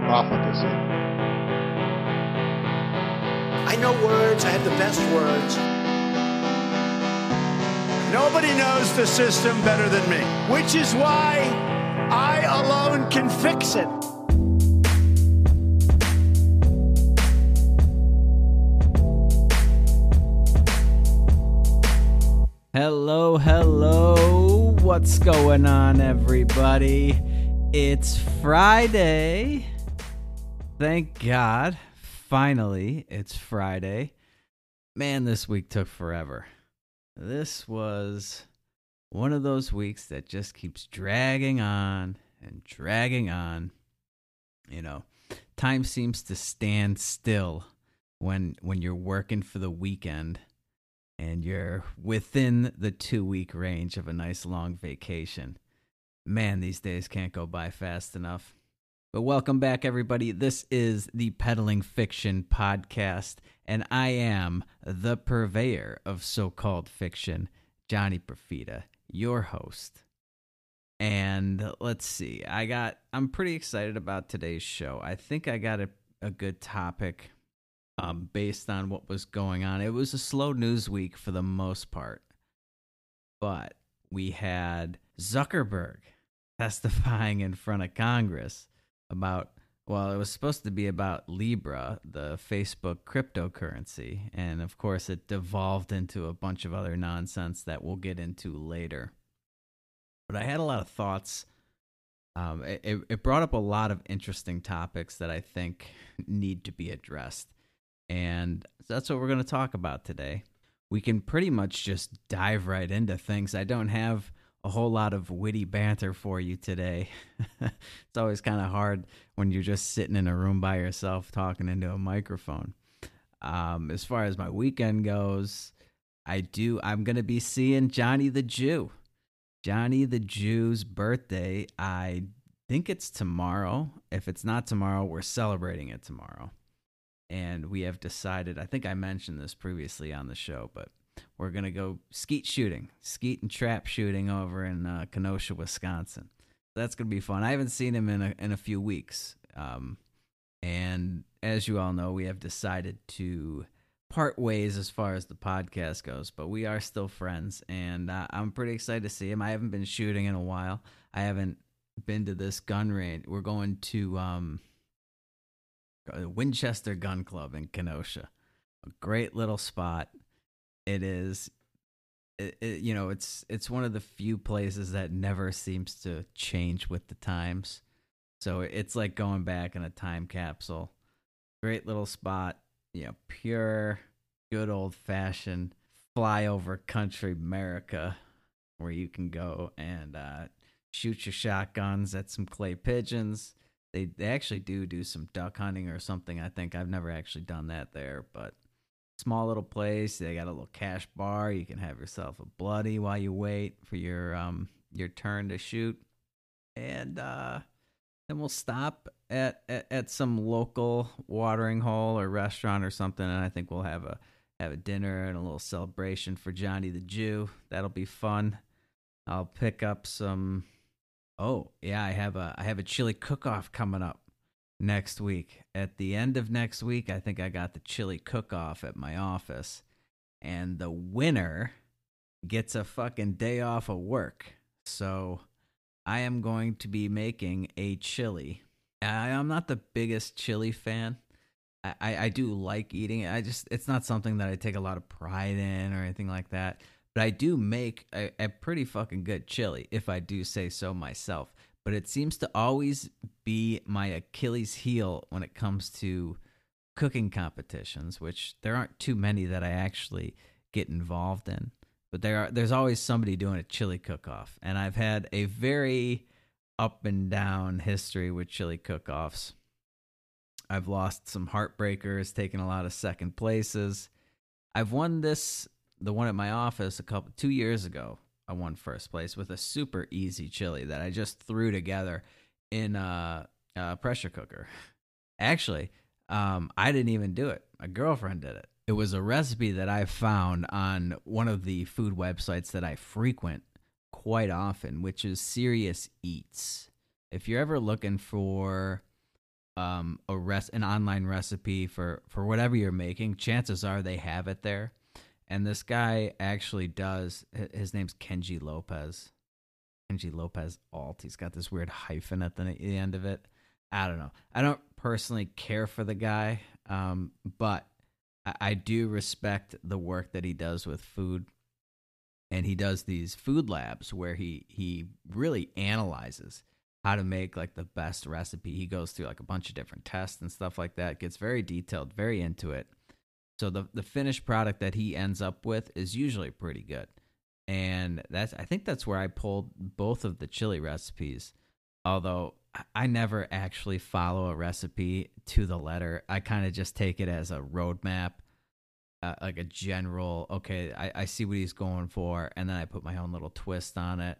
profligacy. I know words, I have the best words. Nobody knows the system better than me, which is why I alone can fix it. Hello, hello. What's going on, everybody? It's Friday. Thank God. Finally, it's Friday. Man, this week took forever. This was one of those weeks that just keeps dragging on and dragging on. You know, time seems to stand still when when you're working for the weekend and you're within the 2 week range of a nice long vacation. Man, these days can't go by fast enough. But welcome back, everybody. This is the Peddling Fiction Podcast, and I am the purveyor of so called fiction, Johnny Profita, your host. And let's see, I got, I'm pretty excited about today's show. I think I got a, a good topic um, based on what was going on. It was a slow news week for the most part, but we had Zuckerberg testifying in front of Congress about well, it was supposed to be about Libra, the Facebook cryptocurrency, and of course it devolved into a bunch of other nonsense that we'll get into later. But I had a lot of thoughts. Um, it, it brought up a lot of interesting topics that I think need to be addressed. And that's what we're going to talk about today. We can pretty much just dive right into things. I don't have a whole lot of witty banter for you today. it's always kind of hard when you're just sitting in a room by yourself talking into a microphone. Um, as far as my weekend goes, I do. I'm to be seeing Johnny the Jew. Johnny the Jew's birthday. I think it's tomorrow. If it's not tomorrow, we're celebrating it tomorrow. And we have decided, I think I mentioned this previously on the show, but we're gonna go skeet shooting, skeet and trap shooting over in uh, Kenosha, Wisconsin. That's gonna be fun. I haven't seen him in a in a few weeks, um, and as you all know, we have decided to part ways as far as the podcast goes, but we are still friends, and uh, I'm pretty excited to see him. I haven't been shooting in a while. I haven't been to this gun range. We're going to um, Winchester Gun Club in Kenosha, a great little spot it is it, it, you know it's it's one of the few places that never seems to change with the times. So it's like going back in a time capsule. Great little spot you know pure good old fashioned flyover country america where you can go and uh, shoot your shotguns at some clay pigeons. They they actually do do some duck hunting or something. I think i've never actually done that there but small little place. They got a little cash bar. You can have yourself a bloody while you wait for your um your turn to shoot. And uh then we'll stop at, at, at some local watering hole or restaurant or something and I think we'll have a have a dinner and a little celebration for Johnny the Jew. That'll be fun. I'll pick up some Oh, yeah, I have a I have a chili cook-off coming up next week. At the end of next week, I think I got the chili cook off at my office, and the winner gets a fucking day off of work. So I am going to be making a chili. I, am not the biggest chili fan. I, I, I do like eating it. I just it's not something that I take a lot of pride in or anything like that. But I do make a, a pretty fucking good chili, if I do say so myself but it seems to always be my Achilles heel when it comes to cooking competitions, which there aren't too many that I actually get involved in. But there are there's always somebody doing a chili cook-off, and I've had a very up and down history with chili cook-offs. I've lost some heartbreakers, taken a lot of second places. I've won this, the one at my office, a couple two years ago. I won first place with a super easy chili that I just threw together in a, a pressure cooker. Actually, um, I didn't even do it. My girlfriend did it. It was a recipe that I found on one of the food websites that I frequent quite often, which is Serious Eats. If you're ever looking for um, a res- an online recipe for for whatever you're making, chances are they have it there. And this guy actually does. His name's Kenji Lopez. Kenji Lopez Alt. He's got this weird hyphen at the, end of it. I don't know. I don't personally care for the guy, um, but I, I do respect the work that he does with food. And he does these food labs where he he really analyzes how to make like the best recipe. He goes through like a bunch of different tests and stuff like that. Gets very detailed, very into it. So the the finished product that he ends up with is usually pretty good. And that's I think that's where I pulled both of the chili recipes. Although I never actually follow a recipe to the letter. I kind of just take it as a roadmap, uh, like a general. Okay, I, I see what he's going for, and then I put my own little twist on it.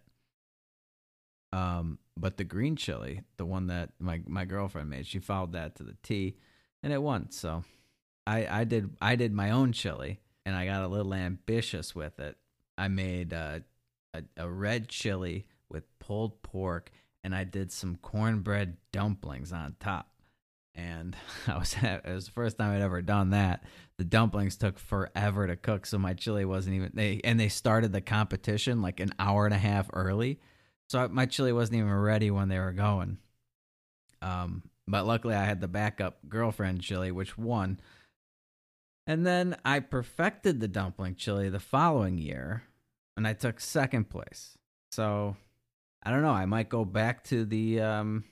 Um, but the green chili, the one that my my girlfriend made, she followed that to the T, and it won. So, I I did I did my own chili, and I got a little ambitious with it. I made uh, a a red chili with pulled pork, and I did some cornbread dumplings on top. And I was it was the first time I'd ever done that. The dumplings took forever to cook, so my chili wasn't even they and they started the competition like an hour and a half early so my chili wasn't even ready when they were going. Um, but luckily I had the backup girlfriend chili, which won. And then I perfected the dumpling chili the following year, and I took second place. So I don't know. I might go back to the um,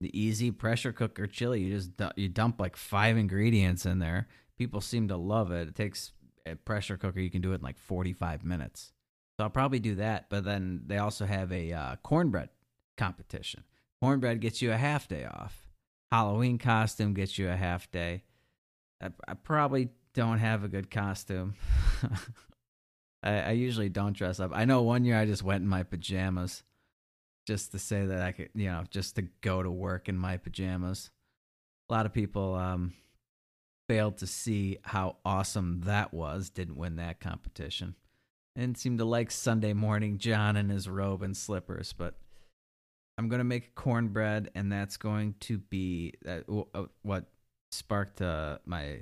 the easy pressure cooker chili. You just you dump like five ingredients in there. People seem to love it. It takes a pressure cooker. You can do it in like forty five minutes. So I'll probably do that. But then they also have a uh, cornbread competition. Cornbread gets you a half day off. Halloween costume gets you a half day. I, I probably don't have a good costume. I, I usually don't dress up. I know one year I just went in my pajamas just to say that I could, you know, just to go to work in my pajamas. A lot of people um, failed to see how awesome that was, didn't win that competition and seemed to like Sunday morning John in his robe and slippers. But I'm going to make cornbread, and that's going to be that. Uh, what sparked uh, my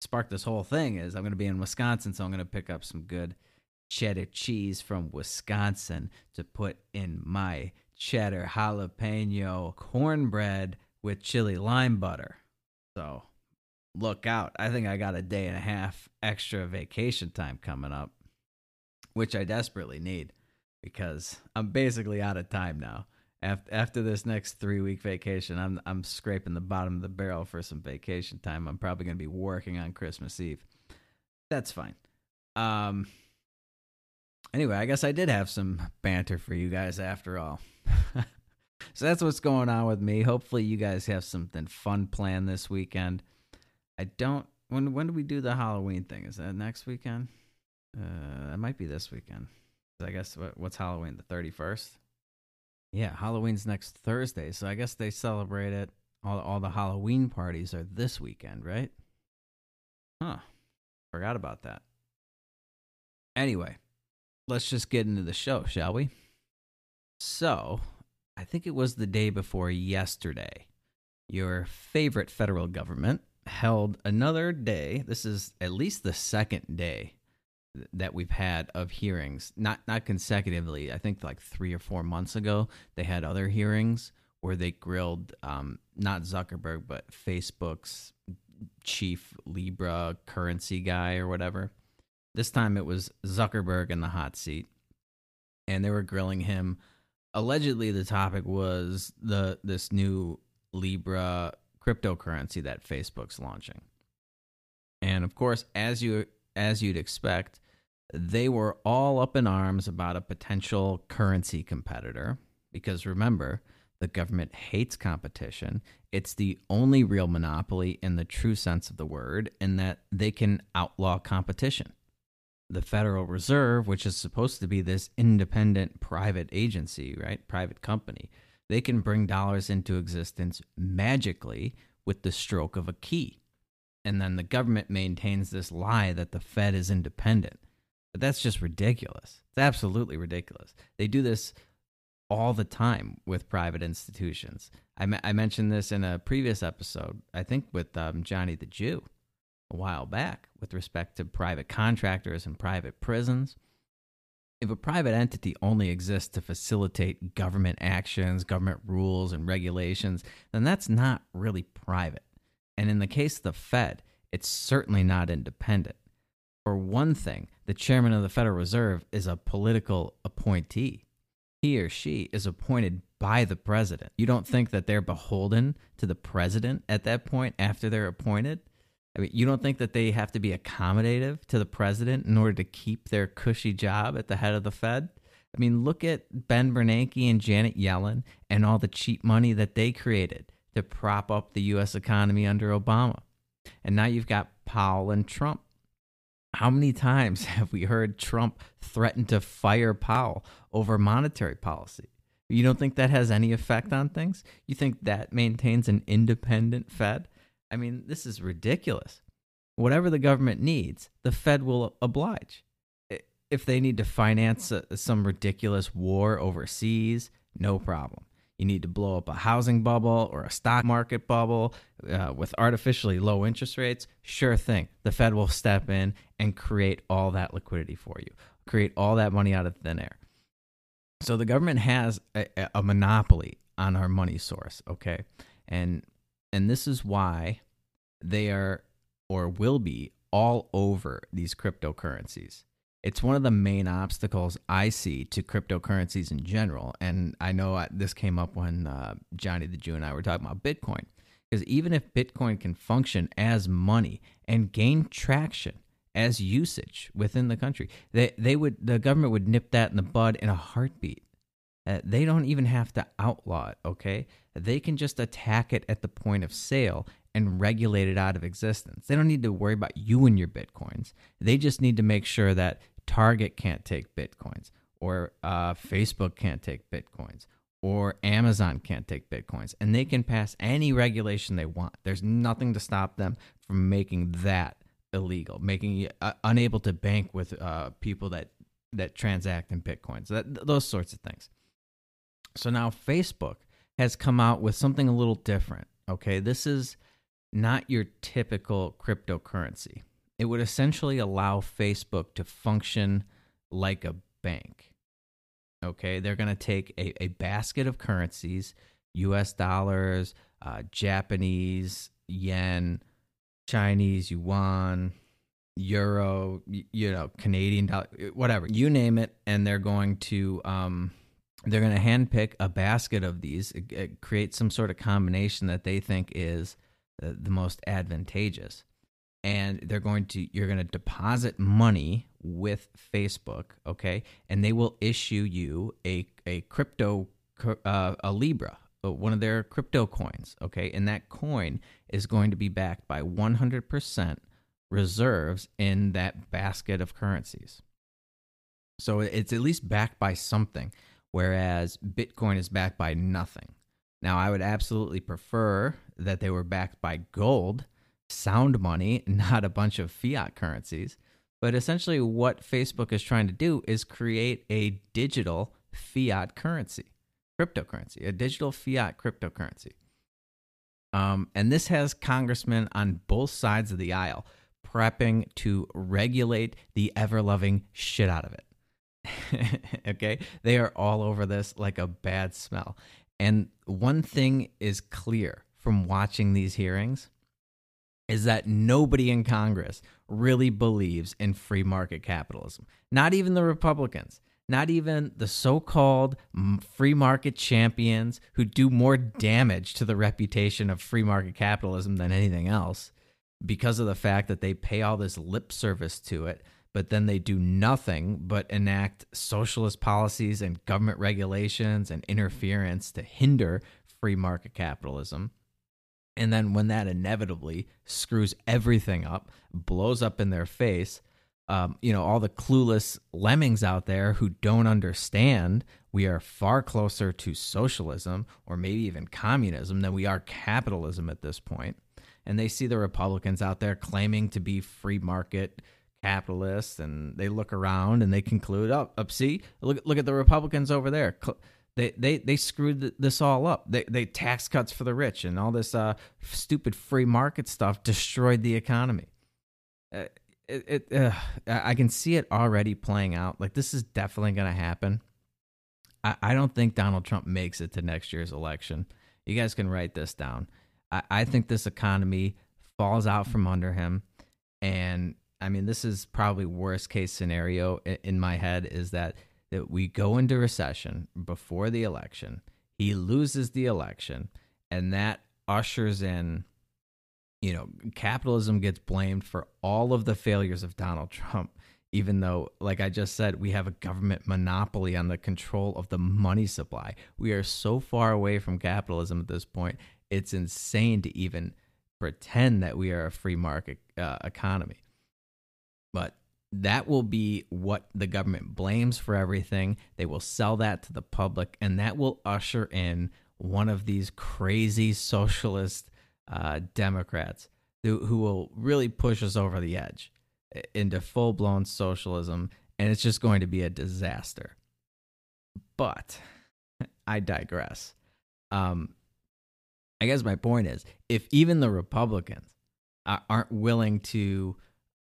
sparked this whole thing is I'm going to be in Wisconsin, so I'm going to pick up some good cheddar cheese from Wisconsin to put in my cheddar jalapeno cornbread with chili lime butter. So look out. I think I got a day and a half extra vacation time coming up which I desperately need because I'm basically out of time now. After this next three week vacation, I'm I'm scraping the bottom of the barrel for some vacation time. I'm probably going to be working on Christmas Eve. That's fine. Um. Anyway, I guess I did have some banter for you guys after all. so that's what's going on with me. Hopefully, you guys have something fun planned this weekend. I don't. When when do we do the Halloween thing? Is that next weekend? Uh, it might be this weekend. I guess what, what's Halloween? The thirty first. Yeah, Halloween's next Thursday, so I guess they celebrate it. All all the Halloween parties are this weekend, right? Huh. Forgot about that. Anyway, let's just get into the show, shall we? So, I think it was the day before yesterday. Your favorite federal government held another day. This is at least the second day that we've had of hearings, not not consecutively. I think like three or four months ago, they had other hearings where they grilled um, not Zuckerberg but Facebook's chief Libra currency guy or whatever. This time it was Zuckerberg in the hot seat, and they were grilling him. Allegedly, the topic was the this new Libra cryptocurrency that Facebook's launching. And of course, as you as you'd expect, they were all up in arms about a potential currency competitor. Because remember, The government hates competition. It's the only real monopoly in the true sense of the word, in that they can outlaw competition. The Federal Reserve, which is supposed to be this independent private agency, right? Private company, they can bring dollars into existence magically with the stroke of a key. And then the government maintains this lie that the Fed is independent. But that's just ridiculous. It's absolutely ridiculous. They do this all the time with private institutions. I, I mentioned this in a previous episode, I think with um, Johnny the Jew a while back, with respect to private contractors and private prisons. If a private entity only exists to facilitate government actions, government rules, and regulations, then that's not really private. And in the case of the Fed, it's certainly not independent. For one thing, the chairman of the Federal Reserve is a political appointee he or she is appointed by the president. You don't think that they're beholden to the president at that point after they're appointed? I mean, you don't think that they have to be accommodative to the president in order to keep their cushy job at the head of the Fed? I mean, look at Ben Bernanke and Janet Yellen and all the cheap money that they created to prop up the U.S. economy under Obama. And now you've got Powell and Trump. How many times have we heard Trump threaten to fire Powell over monetary policy? You don't think that has any effect on things? You think that maintains an independent Fed? I mean, this is ridiculous. Whatever the government needs, the Fed will oblige. If they need to finance a, some ridiculous war overseas, no problem you need to blow up a housing bubble or a stock market bubble uh, with artificially low interest rates, sure thing. The Fed will step in and create all that liquidity for you, create all that money out of thin air. So the government has a, a monopoly on our money source, okay? And and this is why they are or will be all over these cryptocurrencies it's one of the main obstacles I see to cryptocurrencies in general. And I know this came up when uh, Johnny the Jew and I were talking about Bitcoin. Because even if Bitcoin can function as money and gain traction as usage within the country, they, they would the government would nip that in the bud in a heartbeat. Uh, they don't even have to outlaw it, okay? They can just attack it at the point of sale and regulate it out of existence. They don't need to worry about you and your bitcoins. They just need to make sure that Target can't take bitcoins, or uh, Facebook can't take bitcoins, or Amazon can't take bitcoins, and they can pass any regulation they want. There's nothing to stop them from making that illegal, making you uh, unable to bank with uh, people that that transact in bitcoins. That those sorts of things. So now Facebook has come out with something a little different. Okay, this is not your typical cryptocurrency. It would essentially allow Facebook to function like a bank. Okay, they're going to take a, a basket of currencies US dollars, uh, Japanese yen, Chinese yuan, euro, you know, Canadian dollar, whatever, you name it, and they're going to um, they're going to handpick a basket of these, create some sort of combination that they think is the most advantageous and they're going to you're going to deposit money with Facebook, okay? And they will issue you a a crypto uh, a Libra, uh, one of their crypto coins, okay? And that coin is going to be backed by 100% reserves in that basket of currencies. So it's at least backed by something, whereas Bitcoin is backed by nothing. Now, I would absolutely prefer that they were backed by gold, sound money, not a bunch of fiat currencies. But essentially, what Facebook is trying to do is create a digital fiat currency, cryptocurrency, a digital fiat cryptocurrency. Um, and this has congressmen on both sides of the aisle prepping to regulate the ever loving shit out of it. okay? They are all over this like a bad smell. And one thing is clear from watching these hearings is that nobody in Congress really believes in free market capitalism. Not even the Republicans, not even the so called free market champions who do more damage to the reputation of free market capitalism than anything else because of the fact that they pay all this lip service to it but then they do nothing but enact socialist policies and government regulations and interference to hinder free market capitalism. And then when that inevitably screws everything up, blows up in their face, um, you know, all the clueless lemmings out there who don't understand we are far closer to socialism or maybe even communism than we are capitalism at this point. And they see the Republicans out there claiming to be free market capitalists, and they look around and they conclude, "Oh, up, see, look, look at the Republicans over there. They they they screwed this all up. They they tax cuts for the rich and all this uh, stupid free market stuff destroyed the economy." Uh, it, it uh, I can see it already playing out. Like this is definitely going to happen. I, I don't think Donald Trump makes it to next year's election. You guys can write this down. I, I think this economy falls out from under him, and I mean this is probably worst case scenario in, in my head is that that we go into recession before the election. He loses the election, and that ushers in you know, capitalism gets blamed for all of the failures of Donald Trump, even though, like I just said, we have a government monopoly on the control of the money supply. We are so far away from capitalism at this point, it's insane to even pretend that we are a free market uh, economy. But that will be what the government blames for everything. They will sell that to the public, and that will usher in one of these crazy socialist uh, Democrats who, who will really push us over the edge into full blown socialism, and it's just going to be a disaster. But I digress. Um, I guess my point is if even the Republicans aren't willing to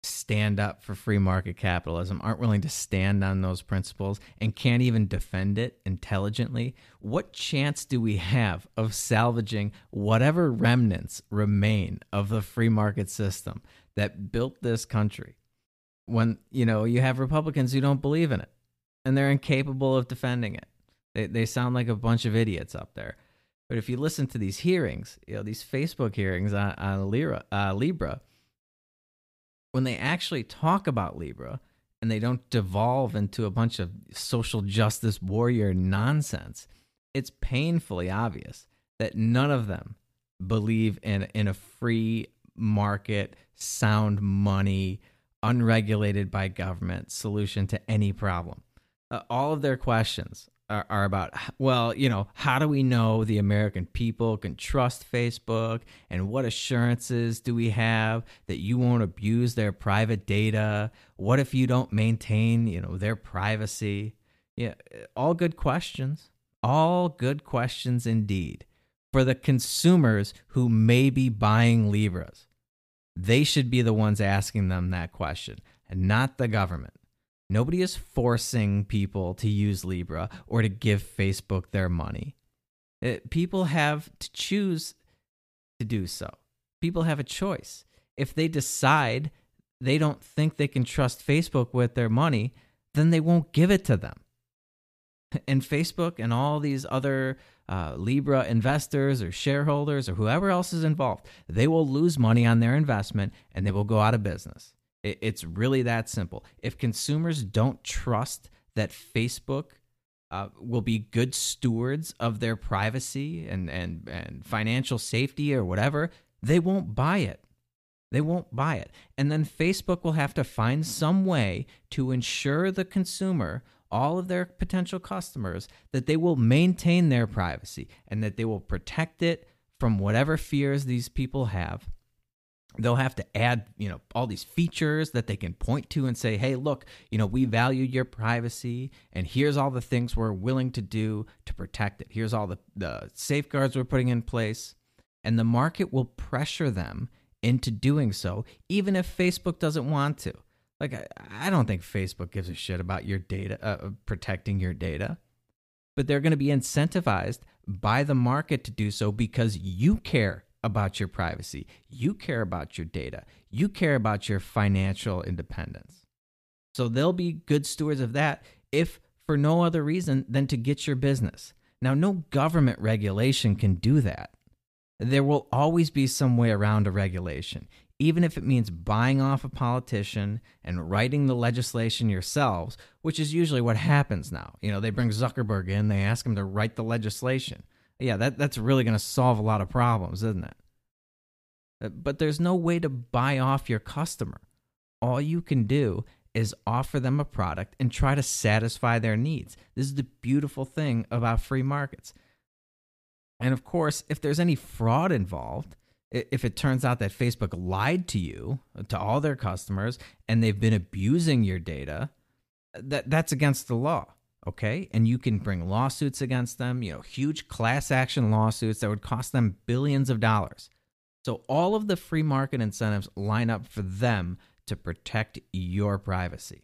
stand up for free market capitalism, aren't willing to stand on those principles, and can't even defend it intelligently, what chance do we have of salvaging whatever remnants remain of the free market system that built this country? When, you know, you have Republicans who don't believe in it and they're incapable of defending it. They, they sound like a bunch of idiots up there. But if you listen to these hearings, you know, these Facebook hearings on, on uh, Libra when they actually talk about Libra and they don't devolve into a bunch of social justice warrior nonsense, it's painfully obvious that none of them believe in in a free market, sound money, unregulated by government solution to any problem. Uh, all of their questions are, are about well you know how do we know the american people can trust facebook? And what assurances do we have that you won't abuse their private data? What if you don't maintain you know their privacy? Yeah uh, all good questions. All good questions indeed. For the consumers who may be buying libras they should be the ones asking them that question and not the government Nobody is forcing people to use Libra or to give Facebook their money. It, uh, people have to choose to do so. People have a choice. If they decide they don't think they can trust Facebook with their money, then they won't give it to them. And Facebook and all these other uh, Libra investors or shareholders or whoever else is involved, they will lose money on their investment and they will go out of business. It's really that simple. If consumers don't trust that Facebook uh, will be good stewards of their privacy and, and, and financial safety or whatever, they won't buy it. They won't buy it. And then Facebook will have to find some way to ensure the consumer, all of their potential customers, that they will maintain their privacy and that they will protect it from whatever fears these people have they'll have to add you know all these features that they can point to and say hey look you know we value your privacy and here's all the things we're willing to do to protect it. Here's all the, the safeguards we're putting in place. And the market will pressure them into doing so even if facebook doesn't want to. Like i, I don't think facebook gives a shit about your data uh, protecting your data. But they're going to be incentivized by the market to do so because you care about your privacy. You care about your data. You care about your financial independence. So they'll be good stewards of that if for no other reason than to get your business. Now, no government regulation can do that. There will always be some way around a regulation. even if it means buying off a politician and writing the legislation yourselves, which is usually what happens now. You know, they bring Zuckerberg in, they ask him to write the legislation. Yeah, that, that's really going to solve a lot of problems, isn't it? Uh, but there's no way to buy off your customer. All you can do is offer them a product and try to satisfy their needs. This is the beautiful thing about free markets. And of course, if there's any fraud involved, if it turns out that Facebook lied to you, to all their customers, and they've been abusing your data, that that's against the law. Okay. And you can bring lawsuits against them, you know, huge class action lawsuits that would cost them billions of dollars. So all of the free market incentives line up for them to protect your privacy.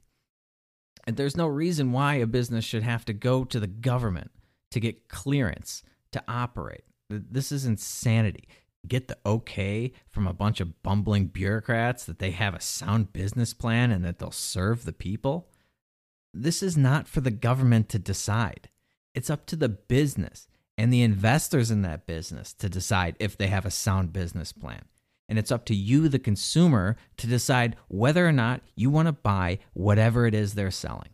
And there's no reason why a business should have to go to the government to get clearance to operate. This is insanity get the okay from a bunch of bumbling bureaucrats that they have a sound business plan and that they'll serve the people. This is not for the government to decide. It's up to the business and the investors in that business to decide if they have a sound business plan. And it's up to you, the consumer, to decide whether or not you want to buy whatever it is they're selling.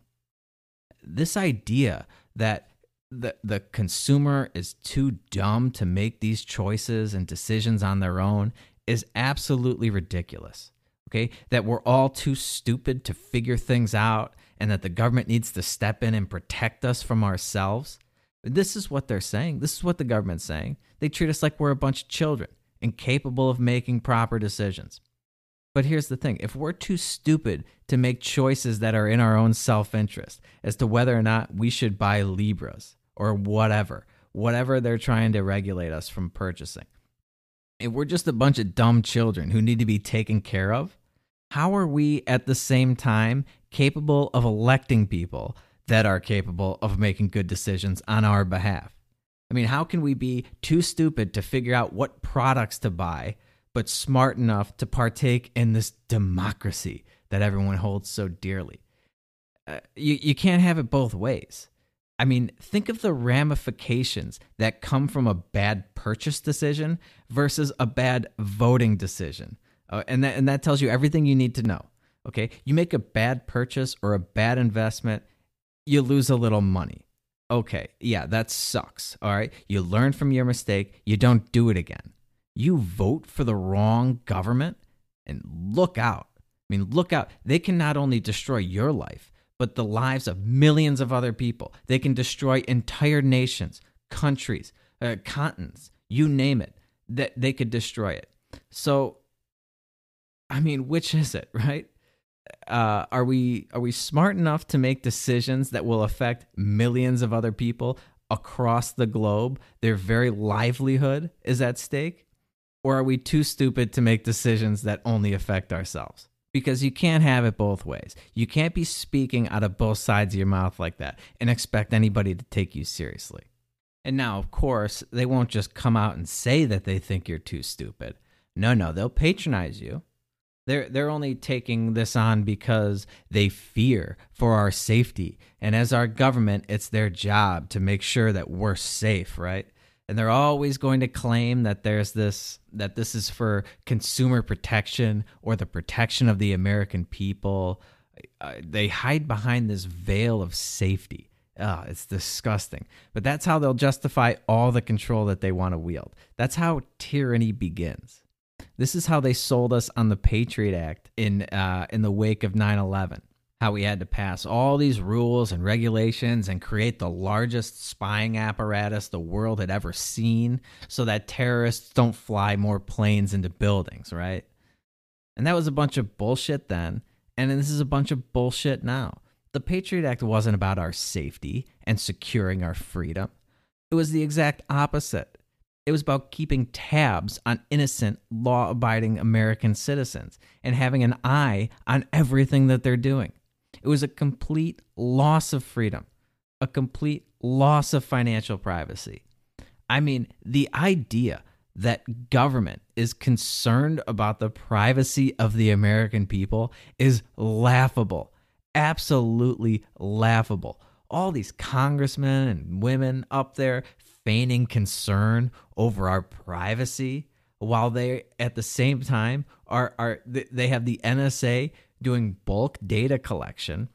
This idea that the the consumer is too dumb to make these choices and decisions on their own is absolutely ridiculous. Okay? That we're all too stupid to figure things out and that the government needs to step in and protect us from ourselves. This is what they're saying. This is what the government's saying. They treat us like we're a bunch of children, incapable of making proper decisions. But here's the thing if we're too stupid to make choices that are in our own self interest as to whether or not we should buy Libras, or whatever, whatever they're trying to regulate us from purchasing. If we're just a bunch of dumb children who need to be taken care of, how are we at the same time capable of electing people that are capable of making good decisions on our behalf? I mean, how can we be too stupid to figure out what products to buy, but smart enough to partake in this democracy that everyone holds so dearly? Uh, you, you can't have it both ways. I mean, think of the ramifications that come from a bad purchase decision versus a bad voting decision. Uh, and, that, and that tells you everything you need to know. Okay. You make a bad purchase or a bad investment, you lose a little money. Okay. Yeah, that sucks. All right. You learn from your mistake, you don't do it again. You vote for the wrong government and look out. I mean, look out. They can not only destroy your life, but the lives of millions of other people. They can destroy entire nations, countries, uh, continents, you name it. That they could destroy it. So, I mean, which is it, right? Uh, are we are we smart enough to make decisions that will affect millions of other people across the globe? Their very livelihood is at stake, or are we too stupid to make decisions that only affect ourselves? because you can't have it both ways. You can't be speaking out of both sides of your mouth like that and expect anybody to take you seriously. And now, of course, they won't just come out and say that they think you're too stupid. No, no, they'll patronize you. They're they're only taking this on because they fear for our safety. And as our government, it's their job to make sure that we're safe, right? and they're always going to claim that there's this that this is for consumer protection or the protection of the American people. Uh, they hide behind this veil of safety. Oh, it's disgusting. But that's how they'll justify all the control that they want to wield. That's how tyranny begins. This is how they sold us on the Patriot Act in uh, in the wake of 9 11 how we had to pass all these rules and regulations and create the largest spying apparatus the world had ever seen so that terrorists don't fly more planes into buildings, right? And that was a bunch of bullshit then, and this is a bunch of bullshit now. The Patriot Act wasn't about our safety and securing our freedom. It was the exact opposite. It was about keeping tabs on innocent, law abiding American citizens and having an eye on everything that they're doing. It was a complete loss of freedom, a complete loss of financial privacy. I mean, the idea that government is concerned about the privacy of the American people is laughable. Absolutely laughable. All these congressmen and women up there feigning concern over our privacy. while they at the same time are are they have the NSA doing bulk data collection.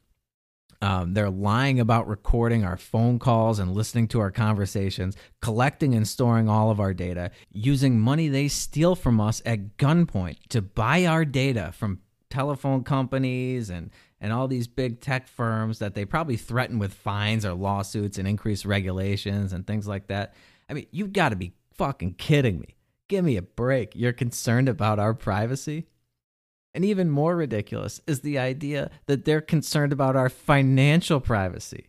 Um, they're lying about recording our phone calls and listening to our conversations, collecting and storing all of our data, using money they steal from us at gunpoint to buy our data from telephone companies and and all these big tech firms that they probably threaten with fines or lawsuits and increased regulations and things like that. I mean, you've got to be fucking kidding me. Give me a break. You're concerned about our privacy? And even more ridiculous is the idea that they're concerned about our financial privacy.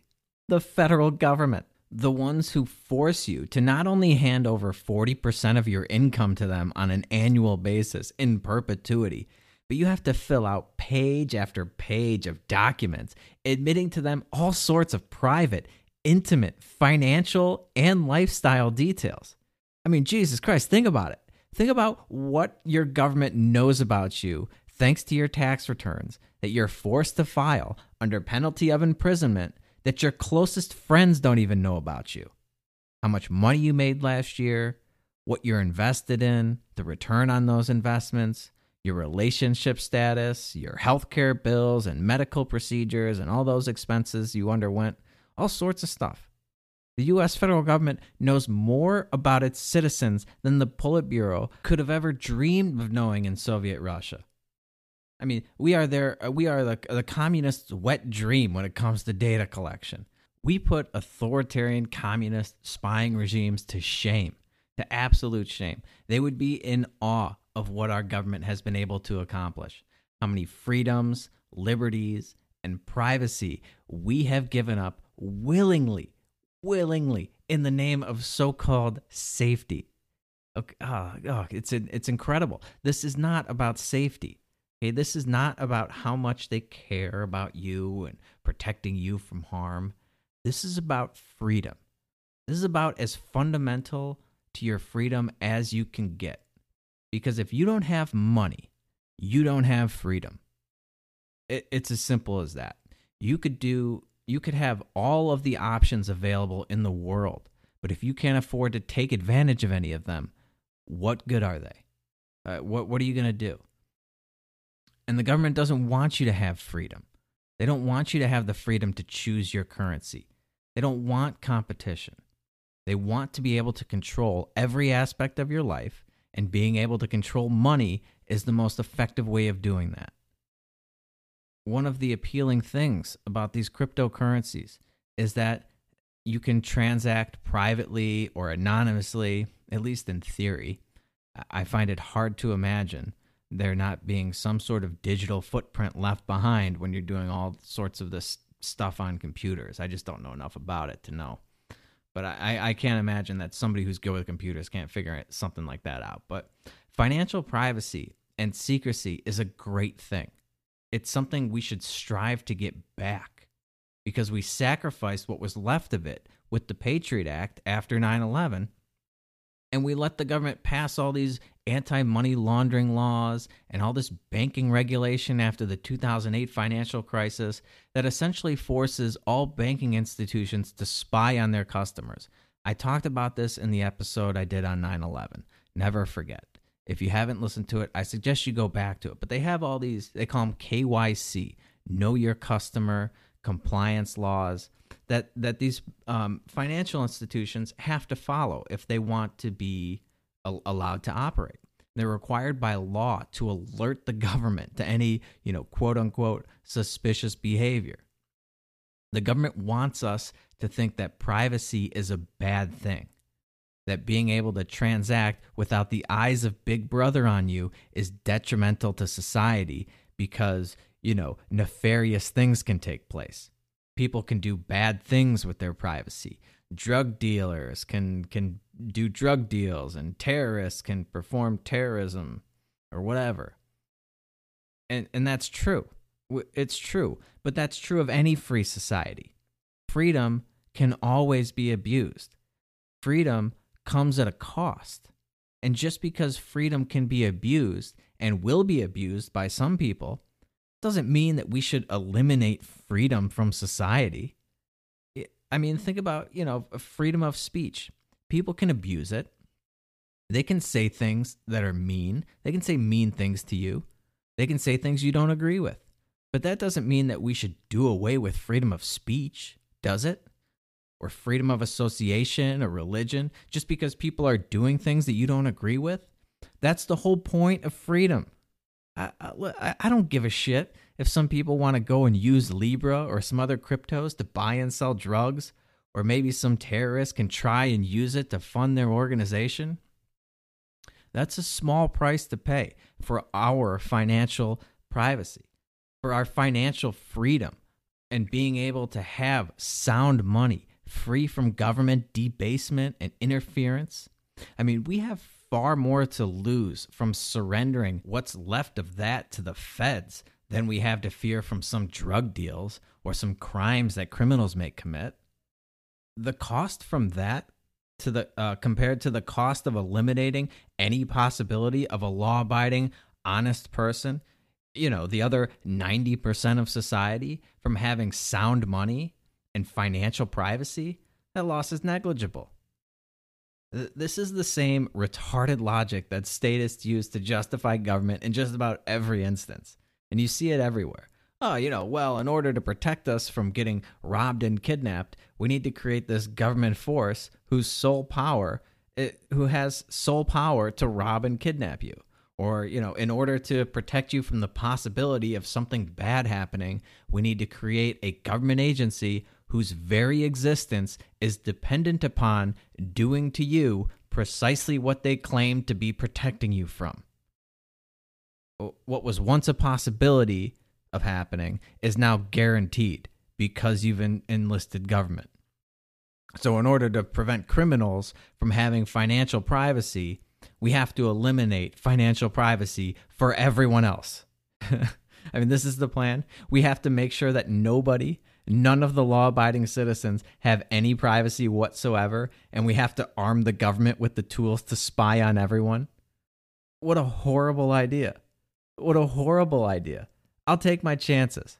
The federal government, the ones who force you to not only hand over 40% of your income to them on an annual basis in perpetuity, but you have to fill out page after page of documents admitting to them all sorts of private, intimate, financial, and lifestyle details. I mean, Jesus Christ, think about it. Think about what your government knows about you thanks to your tax returns that you're forced to file under penalty of imprisonment that your closest friends don't even know about you. How much money you made last year, what you're invested in, the return on those investments, your relationship status, your healthcare bills and medical procedures, and all those expenses you underwent, all sorts of stuff. The US federal government knows more about its citizens than the Politburo could have ever dreamed of knowing in Soviet Russia. I mean, we are there. Uh, we are the the communists' wet dream when it comes to data collection. We put authoritarian communist spying regimes to shame, to absolute shame. They would be in awe of what our government has been able to accomplish. How many freedoms, liberties, and privacy we have given up willingly, willingly in the name of so-called safety. Okay, oh, oh, it's it's incredible. This is not about safety. Okay, this is not about how much they care about you and protecting you from harm. This is about freedom. This is about as fundamental to your freedom as you can get. Because if you don't have money, you don't have freedom. It, it's as simple as that. You could do you could have all of the options available in the world, but if you can't afford to take advantage of any of them, what good are they? Uh, what what are you going to do? And the government doesn't want you to have freedom. They don't want you to have the freedom to choose your currency. They don't want competition. They want to be able to control every aspect of your life, and being able to control money is the most effective way of doing that. One of the appealing things about these cryptocurrencies is that you can transact privately or anonymously, at least in theory. I find it hard to imagine there not being some sort of digital footprint left behind when you're doing all sorts of this stuff on computers. I just don't know enough about it to know. But I, I can't imagine that somebody who's good with computers can't figure something like that out. But financial privacy and secrecy is a great thing. It's something we should strive to get back because we sacrificed what was left of it with the Patriot Act after 9 11 and we let the government pass all these anti money laundering laws and all this banking regulation after the 2008 financial crisis that essentially forces all banking institutions to spy on their customers. I talked about this in the episode I did on 9 11. Never forget. If you haven't listened to it, I suggest you go back to it. But they have all these, they call them KYC, know your customer, compliance laws that that these um, financial institutions have to follow if they want to be a- allowed to operate. They're required by law to alert the government to any, you know, quote unquote suspicious behavior. The government wants us to think that privacy is a bad thing, that being able to transact without the eyes of Big Brother on you is detrimental to society because, you know, nefarious things can take place people can do bad things with their privacy. Drug dealers can can do drug deals and terrorists can perform terrorism or whatever. And and that's true. It's true, but that's true of any free society. Freedom can always be abused. Freedom comes at a cost. And just because freedom can be abused and will be abused by some people doesn't mean that we should eliminate freedom from society. I mean, think about, you know, freedom of speech. People can abuse it. They can say things that are mean. They can say mean things to you. They can say things you don't agree with. But that doesn't mean that we should do away with freedom of speech, does it? Or freedom of association or religion just because people are doing things that you don't agree with? That's the whole point of freedom. I, I, I don't give a shit if some people want to go and use Libra or some other cryptos to buy and sell drugs, or maybe some terrorist can try and use it to fund their organization. That's a small price to pay for our financial privacy, for our financial freedom, and being able to have sound money free from government debasement and interference. I mean, we have far more to lose from surrendering what's left of that to the feds than we have to fear from some drug deals or some crimes that criminals may commit. The cost from that to the uh, compared to the cost of eliminating any possibility of a law-abiding, honest person, you know, the other 90% of society from having sound money and financial privacy, that loss is negligible. This is the same retarded logic that statists use to justify government in just about every instance. And you see it everywhere. Oh, you know, well, in order to protect us from getting robbed and kidnapped, we need to create this government force whose sole power, it, eh, who has sole power to rob and kidnap you. Or, you know, in order to protect you from the possibility of something bad happening, we need to create a government agency whose very existence is dependent upon doing to you precisely what they claim to be protecting you from. What was once a possibility of happening is now guaranteed because you've en- enlisted government. So, in order to prevent criminals from having financial privacy, we have to eliminate financial privacy for everyone else. I mean, this is the plan. We have to make sure that nobody None of the law abiding citizens have any privacy whatsoever, and we have to arm the government with the tools to spy on everyone. What a horrible idea. What a horrible idea. I'll take my chances.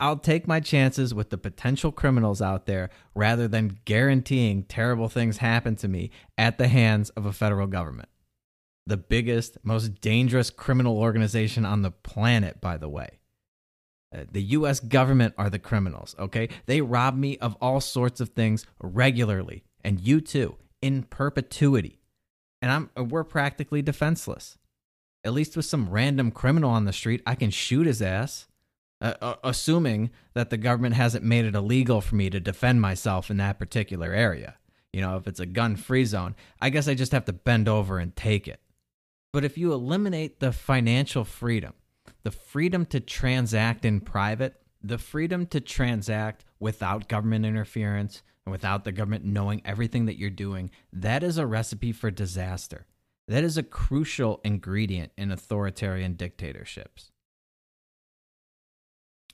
I'll take my chances with the potential criminals out there rather than guaranteeing terrible things happen to me at the hands of a federal government. The biggest, most dangerous criminal organization on the planet, by the way. Uh, the US government are the criminals, okay? They rob me of all sorts of things regularly, and you too, in perpetuity. And I'm uh, we're practically defenseless. At least with some random criminal on the street, I can shoot his ass. Uh, uh, assuming that the government hasn't made it illegal for me to defend myself in that particular area. You know, if it's a gun free zone, I guess I just have to bend over and take it. But if you eliminate the financial freedom, the freedom to transact in private, the freedom to transact without government interference and without the government knowing everything that you're doing, that is a recipe for disaster. That is a crucial ingredient in authoritarian dictatorships.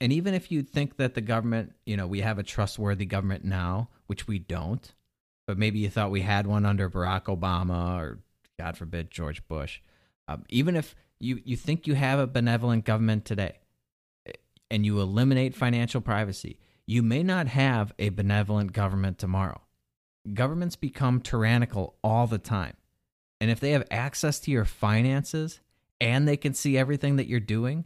And even if you think that the government, you know, we have a trustworthy government now, which we don't, but maybe you thought we had one under Barack Obama or, God forbid, George Bush. Um, even if you you think you have a benevolent government today and you eliminate financial privacy, you may not have a benevolent government tomorrow. Governments become tyrannical all the time. And if they have access to your finances and they can see everything that you're doing,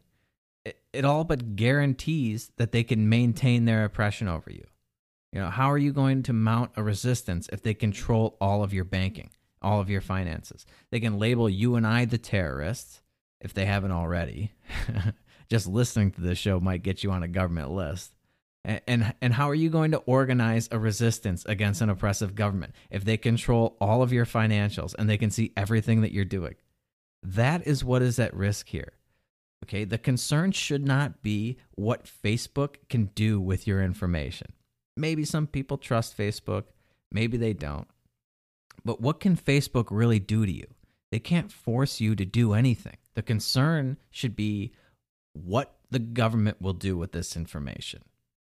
it, it all but guarantees that they can maintain their oppression over you. You know, how are you going to mount a resistance if they control all of your banking, all of your finances? They can label you and I the terrorists if they haven't already. Just listening to this show might get you on a government list. And, and, and how are you going to organize a resistance against an oppressive government if they control all of your financials and they can see everything that you're doing? That is what is at risk here. Okay, the concern should not be what Facebook can do with your information. Maybe some people trust Facebook, maybe they don't. But what can Facebook really do to you? They can't force you to do anything. The concern should be what the government will do with this information.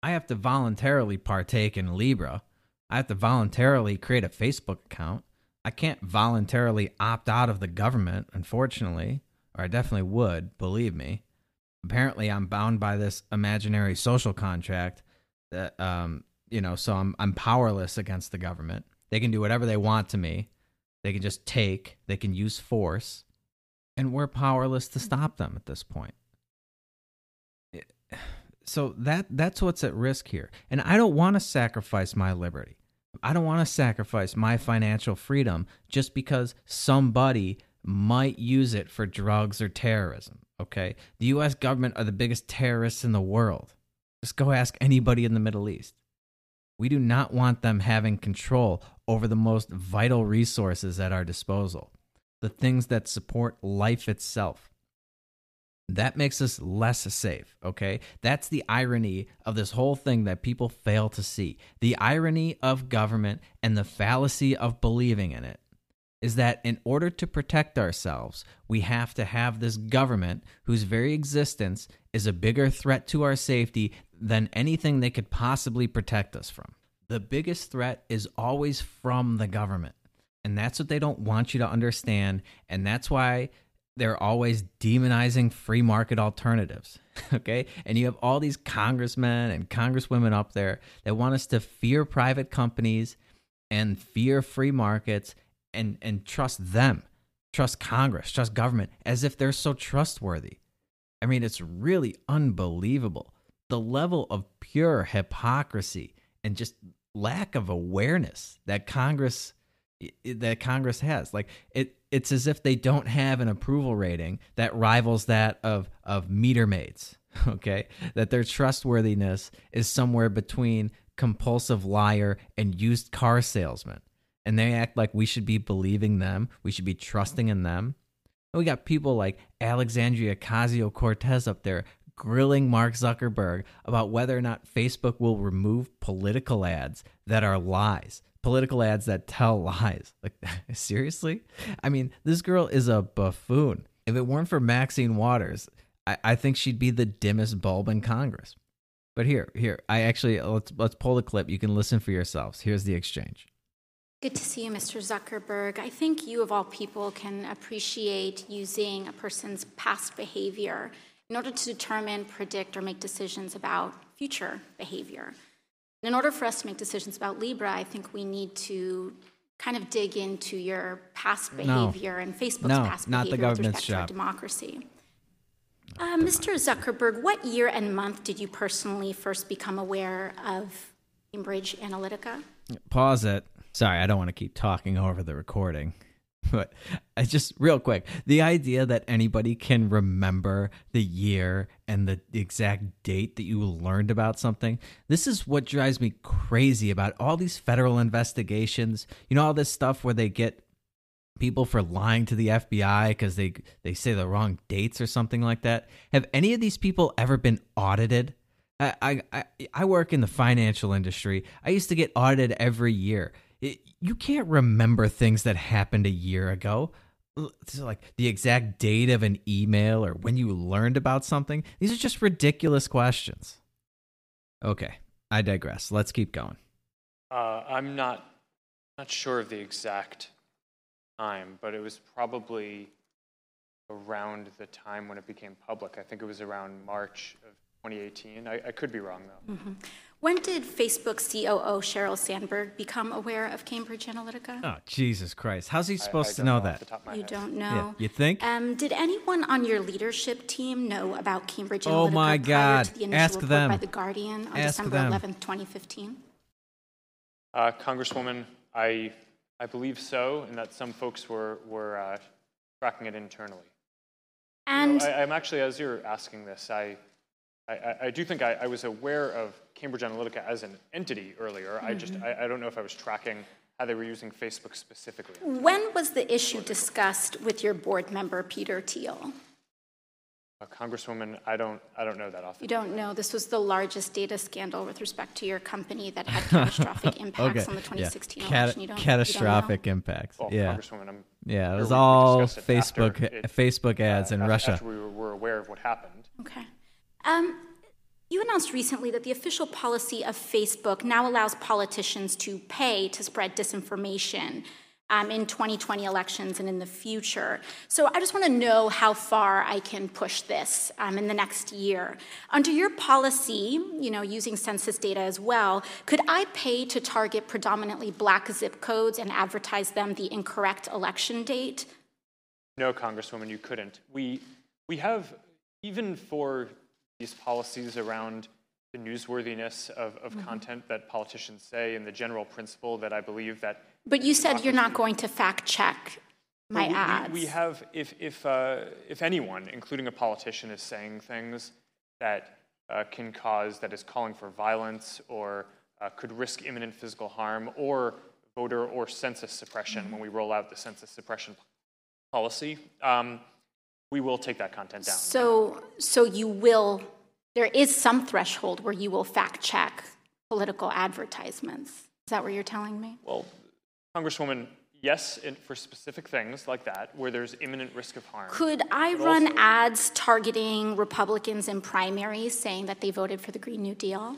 I have to voluntarily partake in Libra. I have to voluntarily create a Facebook account. I can't voluntarily opt out of the government, unfortunately, or I definitely would, believe me. Apparently, I'm bound by this imaginary social contract that, um, you know, so I'm I'm powerless against the government. They can do whatever they want to me. They can just take, they can use force, and we're powerless to stop them at this point. So that that's what's at risk here. And I don't want to sacrifice my liberty. I don't want to sacrifice my financial freedom just because somebody might use it for drugs or terrorism. Okay. The US government are the biggest terrorists in the world. Just go ask anybody in the Middle East. We do not want them having control over the most vital resources at our disposal, the things that support life itself. That makes us less safe, okay? That's the irony of this whole thing that people fail to see. The irony of government and the fallacy of believing in it is that in order to protect ourselves, we have to have this government whose very existence is a bigger threat to our safety than anything they could possibly protect us from. The biggest threat is always from the government. And that's what they don't want you to understand. And that's why they're always demonizing free market alternatives. Okay. And you have all these congressmen and congresswomen up there that want us to fear private companies and fear free markets and, and trust them, trust Congress, trust government as if they're so trustworthy. I mean, it's really unbelievable. The level of pure hypocrisy and just lack of awareness that Congress that Congress has. Like it it's as if they don't have an approval rating that rivals that of of meter maids, okay? That their trustworthiness is somewhere between compulsive liar and used car salesman. And they act like we should be believing them, we should be trusting in them. And we got people like Alexandria Ocasio Cortez up there grilling Mark Zuckerberg about whether or not Facebook will remove political ads that are lies political ads that tell lies. Like, seriously? I mean, this girl is a buffoon. If it weren't for Maxine Waters, I, I think she'd be the dimmest bulb in Congress. But here, here, I actually let's let's pull the clip. You can listen for yourselves. Here's the exchange. Good to see you, Mr. Zuckerberg. I think you, of all people, can appreciate using a person's past behavior in order to determine, predict, or make decisions about future behavior in order for us to make decisions about Libra, I think we need to kind of dig into your past behavior no. and Facebook's no, past not behavior the government's with respect job. to our democracy. Uh, Mr. Zuckerberg, what year and month did you personally first become aware of Cambridge Analytica? Pause it. Sorry, I don't want to keep talking over the recording. But I just real quick, the idea that anybody can remember the year and the exact date that you learned about something, this is what drives me crazy about all these federal investigations. You know all this stuff where they get people for lying to the FBI because they they say the wrong dates or something like that. Have any of these people ever been audited? I, I I work in the financial industry. I used to get audited every year. You can't remember things that happened a year ago. Like the exact date of an email or when you learned about something. These are just ridiculous questions. Okay, I digress. Let's keep going. Uh, I'm not not sure of the exact time, but it was probably around the time when it became public. I think it was around March of 2018. I, I could be wrong though. Mm-hmm. When did Facebook COO Sheryl Sandberg become aware of Cambridge Analytica? Oh, Jesus Christ. How's he supposed I, I to know, know that? You head. don't know? Yeah, you think? Um, did anyone on your leadership team know about Cambridge Analytica Oh my prior to the initial Ask report them. by The Guardian on Ask December them. 11th, 2015? Uh, Congresswoman, I I believe so, and that some folks were were uh, tracking it internally. And I, I'm actually, as you're asking this, I I, I- I do think I, I was aware of Cambridge Analytica as an entity earlier. I just Mm-hmm. I, I don't know if I was tracking how they were using Facebook specifically. when was the issue discussed with your board member, Peter Thiel? Uh, Congresswoman, I don't I don't know that off the You don't know, this was the largest data scandal with respect to your company that had catastrophic impacts on the 2016 yeah. election. You don't, catastrophic You impacts. Well, yeah. Congresswoman, I'm Yeah, it was we- we all discussed it after Facebook it- Facebook ads uh, in after- Russia. After we were, were aware of what happened. Okay. Um, you announced recently that the official policy of Facebook now allows politicians to pay to spread disinformation. um, in 2020 elections and in the future. So I just want to know how far I can push this um, in the next year. Under your policy, you know, using census data as well, could I pay to target predominantly black zip codes and advertise them the incorrect election date? No, Congresswoman, you couldn't. We, we have, even for these policies around the newsworthiness of, of Mm-hmm. content that politicians say and the general principle that I believe that But you said you're not going to fact check my we- ads. We have, if, if, uh, if anyone, including a politician, is saying things that uh, can cause, that is calling for violence or uh, could risk imminent physical harm or voter or census suppression when we roll out the census suppression policy, um, we will take that content down. So, so you will, there is some threshold where you will fact check political advertisements. Is that what you're telling me? Well, Congresswoman, yes, in, for specific things like that, where there's imminent risk of harm. Could I run also- ads targeting Republicans in primaries saying that they voted for the Green New Deal?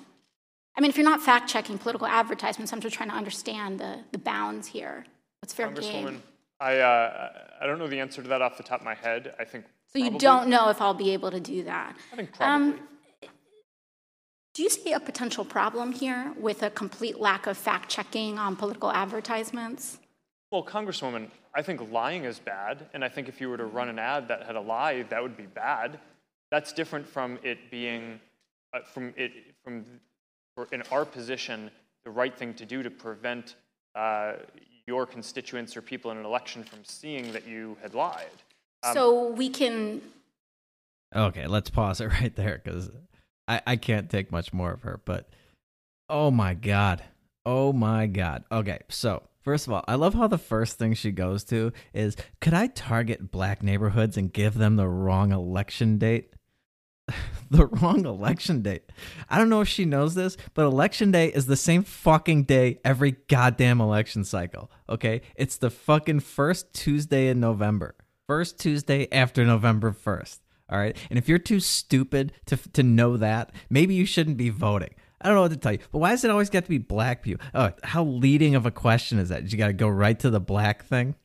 I mean, if you're not fact checking political advertisements, I'm just trying to understand the, the bounds here. What's fair Congresswoman, game? I, uh, I don't know the answer to that off the top of my head. I think. So you don't know if I'll be able to do that. I think Um. Do you see a potential problem here with a complete lack of fact checking on political advertisements? Well, Congresswoman, I think lying is bad, and I think if you were to run an ad that had a lie, that would be bad. That's different from it being, uh, from it, from, for in our position, the right thing to do to prevent uh, your constituents or people in an election from seeing that you had lied. Um, so we can Okay, let's pause it right there because I, I can't take much more of her. But oh my god, oh my god. Okay, so first of all, I love how the first thing she goes to is, could I target black neighborhoods and give them the wrong election date? the wrong election date. I don't know if she knows this, but election day is the same fucking day every goddamn election cycle. Okay? It's the fucking first Tuesday in November. First Tuesday after November 1st. All right? And if you're too stupid to to know that, maybe you shouldn't be voting. I don't know what to tell you. But why does it always got to be black people? Oh, how leading of a question is that? You got to go right to the black thing?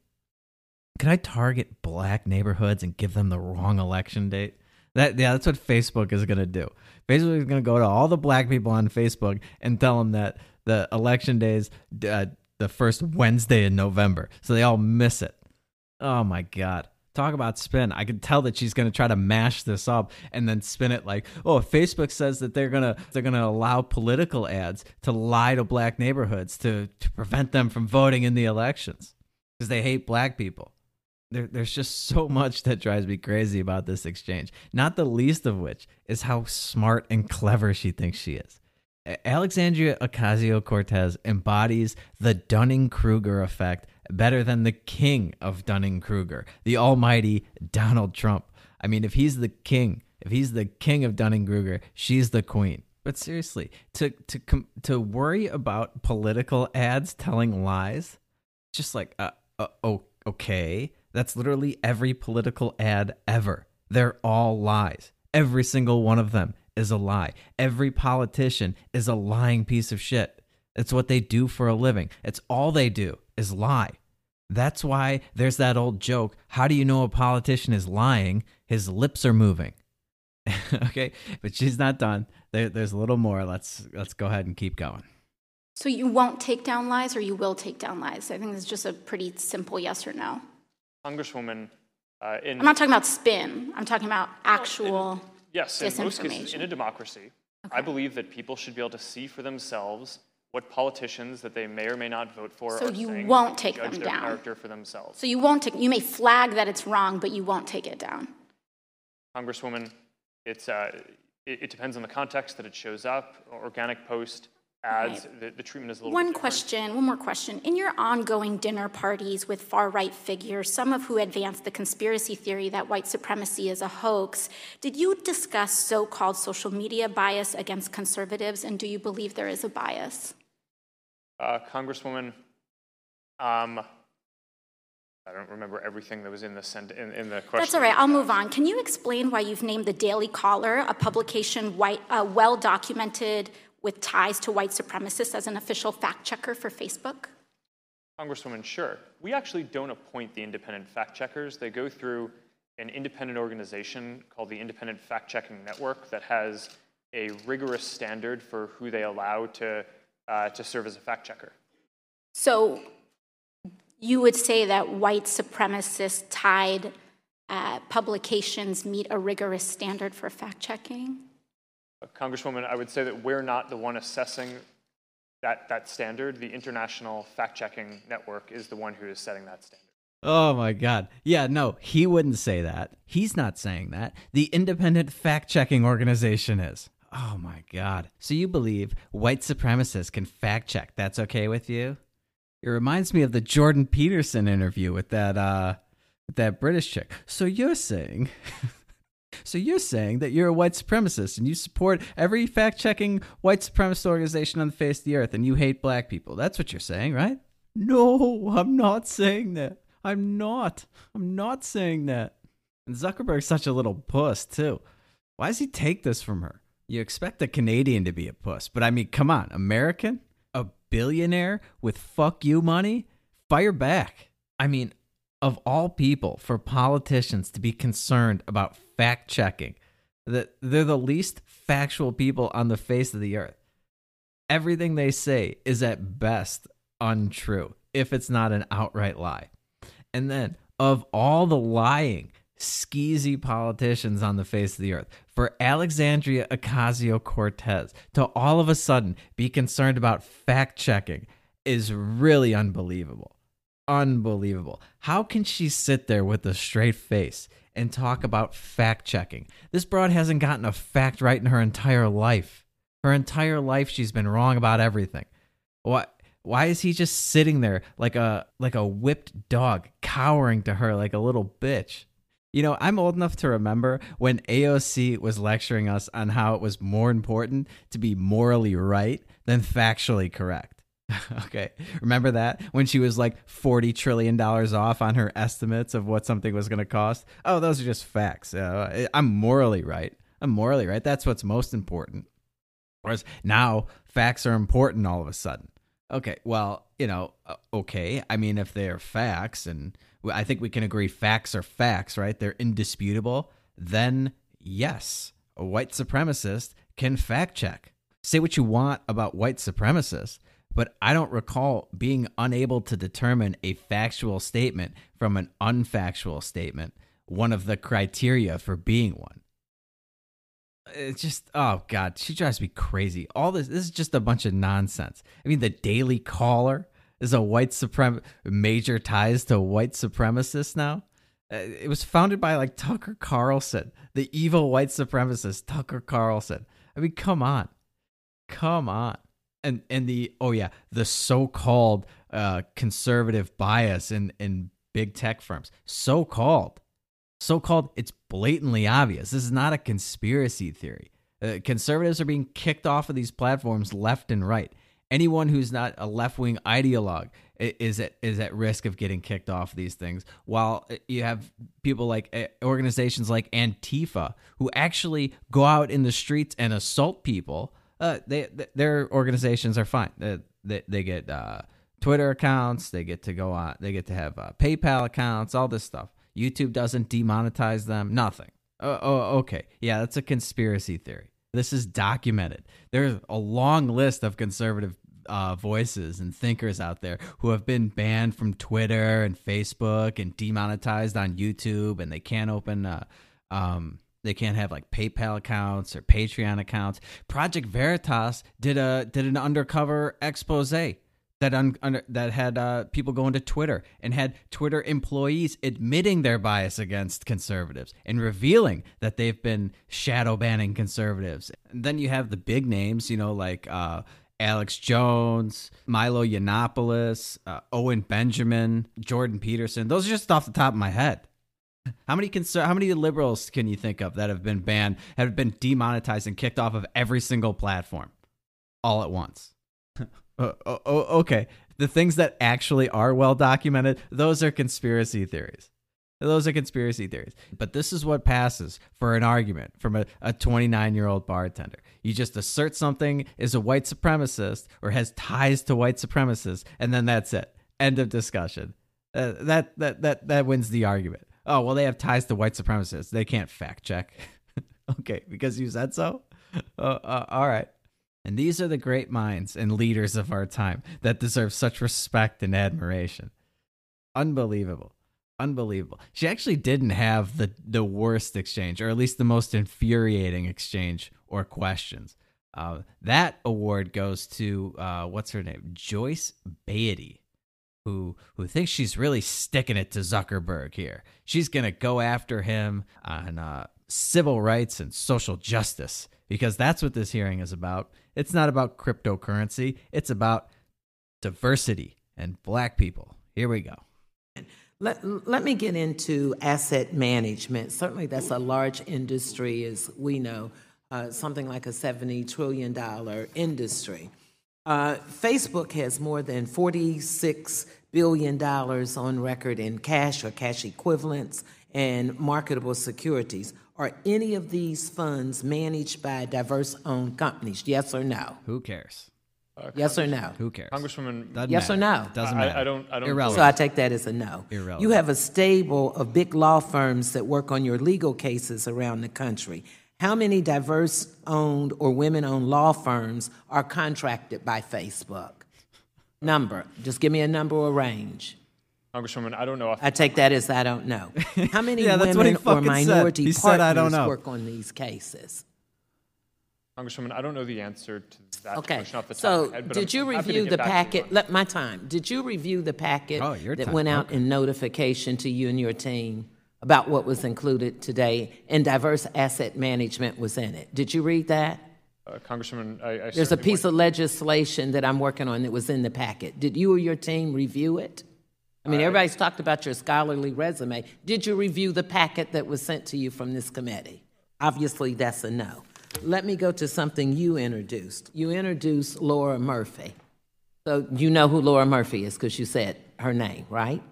Can I target black neighborhoods and give them the wrong election date? That yeah, that's what Facebook is gonna do. Facebook is gonna go to all the black people on Facebook and tell them that the election day is uh, the first Wednesday in November, so they all miss it. Oh my god! Talk about spin. I could tell that she's gonna try to mash this up and then spin it like, oh, Facebook says that they're gonna they're gonna allow political ads to lie to black neighborhoods to to prevent them from voting in the elections because they hate black people there, there's just so much that drives me crazy about this exchange. Not the least of which is how smart and clever she thinks she is. Alexandria Ocasio Cortez embodies the Dunning Kruger effect better than the king of Dunning Kruger, the almighty Donald Trump. I mean, if he's the king, if he's the king of Dunning Kruger, she's the queen. But seriously, to to to worry about political ads telling lies, just like uh, uh okay that's literally every political ad ever. They're all lies. Every single one of them is a lie. Every politician is a lying piece of shit. It's what they do for a living. It's all they do is lie. That's why there's that old joke how do you know a politician is lying? His lips are moving. Okay but she's not done. There, there's a little more. Let's let's go ahead and keep going. So you won't take down lies or you will take down lies? I think it's just a pretty simple yes or no. Congresswoman, uh, in I'm not talking about spin. I'm talking about actual. yes, in most cases, in a democracy, I believe that people should be able to see for themselves what politicians that they may or may not vote for So are you saying, won't take them their down. character for themselves. So you won't take. You may flag that it's wrong, but you won't take it down. Congresswoman, it's, uh, it, it depends on the context that it shows up. Organic post, ads, the, the treatment is a little One question, one more question. In your ongoing dinner parties with far right figures, some of who advance the conspiracy theory that white supremacy is a hoax, did you discuss so called social media bias against conservatives, and do you believe there is a bias? Uh, Congresswoman, um, I don't remember everything that was in the, sent- in, in the question. That's all right, I'll move on. Can you explain why you've named the Daily Caller, a publication white, uh, well documented with ties to white supremacists, as an official fact checker for Facebook? Congresswoman, sure. We actually don't appoint the independent fact checkers. They go through an independent organization called the Independent Fact Checking Network that has a rigorous standard for who they allow to, uh, to serve as a fact checker. So you would say that white supremacist tied uh, publications meet a rigorous standard for fact checking? Congresswoman, I would say that we're not the one assessing that, that standard. The International Fact Checking Network is the one who is setting that standard. Oh my God. Yeah, no, he wouldn't say that. He's not saying that. The independent fact checking organization is. Oh my God. So you believe white supremacists can fact check? That's okay with you? It reminds me of the Jordan Peterson interview with that, uh, with that British chick. So you're saying. So you're saying that you're a white supremacist and you support every fact-checking white supremacist organization on the face of the earth and you hate black people. That's what you're saying, right? No, I'm not saying that. I'm not. I'm not saying that. And Zuckerberg's such a little puss, too. Why does he take this from her? You expect a Canadian to be a puss, but I mean, come on, American? A billionaire with fuck you money? Fire back. I mean, of all people, for politicians to be concerned about fact checking, that they're the least factual people on the face of the earth. Everything they say is at best untrue, if it's not an outright lie. And then, of all the lying, skeezy politicians on the face of the earth, for Alexandria Ocasio Cortez to all of a sudden be concerned about fact checking is really unbelievable. Unbelievable. How can she sit there with a straight face and talk about fact checking? This broad hasn't gotten a fact right in her entire life. Her entire life, she's been wrong about everything. What? Why is he just sitting there like a like a whipped dog, cowering to her like a little bitch? You know, I'm old enough to remember when AOC was lecturing us on how it was more important to be morally right than factually correct. okay. Remember that when she was like 40 trillion dollars off on her estimates of what something was going to cost? Oh, those are just facts. Uh, I'm morally right. I'm morally right. That's what's most important. Whereas now facts are important all of a sudden. Okay, well, you know, uh, okay. I mean, if they're facts, and I think we can agree facts are facts, right? They're indisputable. Then, yes, a white supremacist can fact check. Say what you want about white supremacists, but I don't recall being unable to determine a factual statement from an unfactual statement, one of the criteria for being one. It's just oh god she drives me crazy. All this this is just a bunch of nonsense. I mean the daily caller is a white suprem major ties to white supremacists now. Uh, it was founded by like tucker carlson the evil white supremacist tucker carlson. I mean come on. Come on and and the oh yeah the so-called uh conservative bias in in big tech firms so called so called, it's blatantly obvious. This is not a conspiracy theory. Uh, conservatives are being kicked off of these platforms left and right. Anyone who's not a left wing ideologue is at, is at risk of getting kicked off these things. While uh, you have people like uh, organizations like Antifa who actually go out in the streets and assault people, uh, they, their organizations are fine. They, they, they get uh, Twitter accounts, they get to go on, they get to have uh, PayPal accounts, all this stuff. YouTube doesn't demonetize them. Nothing. Oh, oh, okay. Yeah, that's a conspiracy theory. This is documented. There's a long list of conservative uh, voices and thinkers out there who have been banned from Twitter and Facebook and demonetized on YouTube, and they can't open. Uh, um, they can't have like PayPal accounts or Patreon accounts. Project Veritas did a did an undercover expose that un, un, that had uh, people going to Twitter and had Twitter employees admitting their bias against conservatives and revealing that they've been shadow banning conservatives. And then you have the big names, you know, like uh, Alex Jones, Milo Yiannopoulos, uh, Owen Benjamin, Jordan Peterson. Those are just off the top of my head. How many conser- how many liberals can you think of that have been banned, have been demonetized and kicked off of every single platform all at once? Uh, oh, okay. The things that actually are well documented, those are conspiracy theories. Those are conspiracy theories. But this is what passes for an argument from a 29 year old bartender. You just assert something is a white supremacist or has ties to white supremacists, and then that's it. End of discussion. Uh, that that that that wins the argument. Oh well, they have ties to white supremacists. They can't fact check. okay, because you said so. Uh, uh, all right. And these are the great minds and leaders of our time that deserve such respect and admiration. Unbelievable. Unbelievable. She actually didn't have the, the worst exchange, or at least the most infuriating exchange or questions. Uh, that award goes to uh, what's her name, Joyce Beatty, who who thinks she's really sticking it to Zuckerberg here. She's gonna go after him on uh, civil rights and social justice because that's what this hearing is about. It's not about cryptocurrency. It's about diversity and black people. Here we go. Let, let me get into asset management. Certainly, that's a large industry, as we know, uh, something like a $70 trillion industry. Uh, Facebook has more than $46 billion on record in cash or cash equivalents and marketable securities. Are any of these funds managed by diverse owned companies? Yes or no? Who cares? Uh, Yes or no? Who cares? Congresswoman, Doesn't Yes or no? Doesn't I- I matter. don't- I don't- Irrelevant. So I take that as a no. Irrelevant. You have a stable of big law firms that work on your legal cases around the country. How many diverse owned or women owned law firms are contracted by Facebook? Number. Just give me a number or range. Congresswoman, I don't know I take that as I don't know. How many Yeah, that's what women or fucking said. minority He said, "I don't partners know." work on these cases? Congresswoman, I don't know the answer to that Okay, question off the top so of my head. but did I'm you happy to review the back to you on packet, let my time, did you review the packet Oh, that time, went out okay. in notification to you and your team about what was included today, and diverse asset management was in it? Did you read that? Uh, Congresswoman, I, I There's a piece went- of legislation that I'm working on that was in the packet. Did you or your team review it? I mean, everybody's talked about your scholarly resume. Did you review the packet that was sent to you from this committee? Obviously, that's a no. Let me go to something you introduced. You introduced Laura Murphy. So you know who Laura Murphy is because you said her name, right?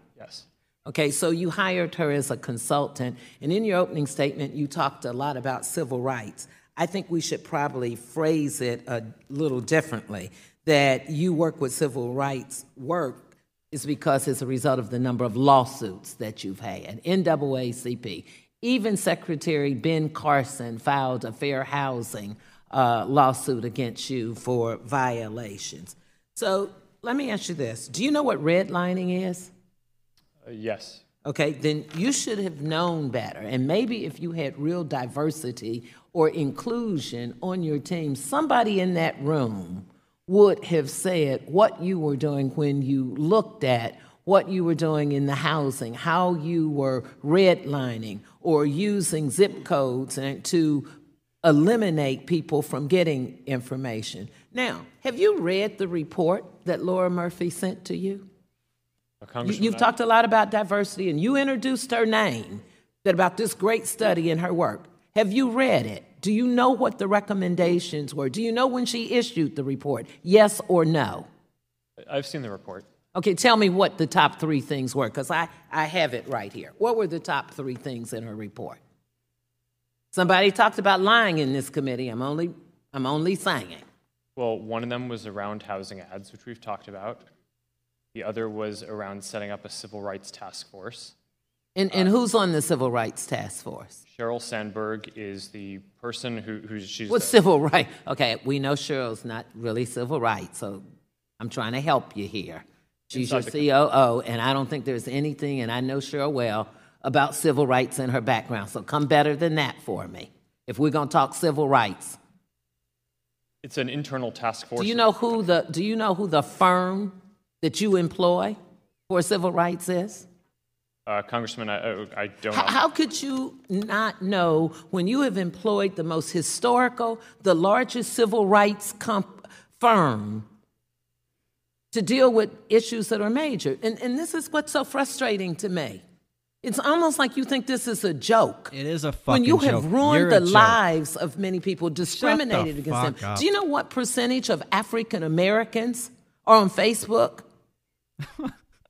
Okay, so you hired her as a consultant, and in your opening statement, you talked a lot about civil rights. I think we should probably phrase it a little differently that you work with civil rights work is because it's a result of the number of lawsuits that you've had. NAACP, even Secretary Ben Carson filed a fair housing uh, lawsuit against you for violations. So let me ask you this Do you know what redlining is? Yes. Okay, then you should have known better. And maybe if you had real diversity or inclusion on your team, somebody in that room would have said what you were doing when you looked at what you were doing in the housing, how you were redlining or using zip codes and to eliminate people from getting information. Now, have you read the report that Laura Murphy sent to you? You, I- talked a lot about diversity, and you introduced her name, that about this great study in her work. Have you read it? Do you know what the recommendations were? Do you know when she issued the report? Yes or no? I've seen the report. Okay, tell me what the top three things were, because I, I have it right here. What were the top three things in her report? Somebody talked about lying in this committee. I'm only, I'm only saying. Well, one of them was around housing ads, which we've talked about. The other was around setting up a civil rights task force. And, and who's on the Civil Rights Task Force? Sheryl Sandberg is the person who, who she's. What's the- civil right? Okay, we know Sheryl's not really civil rights, so I'm trying to help you here. She's your COO, and I don't think there's anything, and I know Sheryl well, about civil rights in her background. So come better than that for me. If we're going to talk civil rights, It's an internal task force. do you know who the Do you know who the firm that you employ for civil rights is? Uh, Congressman, I, I- I don't How, know. how could you not know when you have employed the most historical, the largest civil rights comp- firm to deal with issues that are major? And, and this is what's so frustrating to me. It's almost like you think this is a joke. It is a fucking joke. when you joke. have ruined You're the lives of many people, discriminated against them. up. Do you know what percentage of African Americans are on Facebook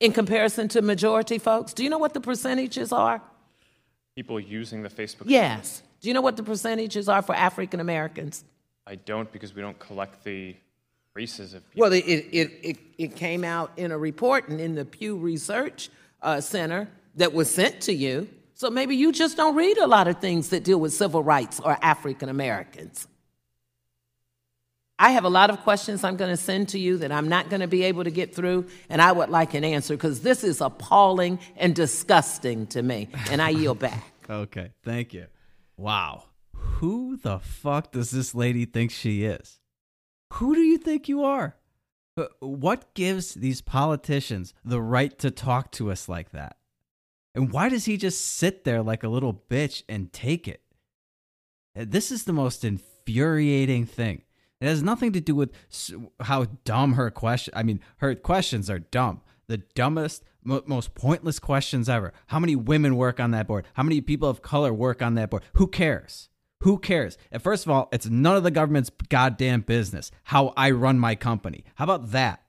in comparison to majority folks? Do you know what the percentages are? People using the Facebook. Yes. Do you know what the percentages are for African Americans? I don't because we don't collect the races of people. Well, it, it, it, it, came out in a report and in the Pew Research uh, Center that was sent to you. So maybe you just don't read a lot of things that deal with civil rights or African Americans. I have a lot of questions I'm going to send to you that I'm not going to be able to get through, and I would like an answer because this is appalling and disgusting to me. And I yield back. Okay, thank you. Wow. Who the fuck does this lady think she is? Who do you think you are? Uh, What gives these politicians the right to talk to us like that? And why does he just sit there like a little bitch and take it? Uh, This is the most infuriating thing. It has nothing to do with how dumb her question. I mean, her questions are dumb. The dumbest, mo- most pointless questions ever. How many women work on that board? How many people of color work on that board? Who cares? Who cares? And first of all, it's none of the government's goddamn business how I run my company. How about that?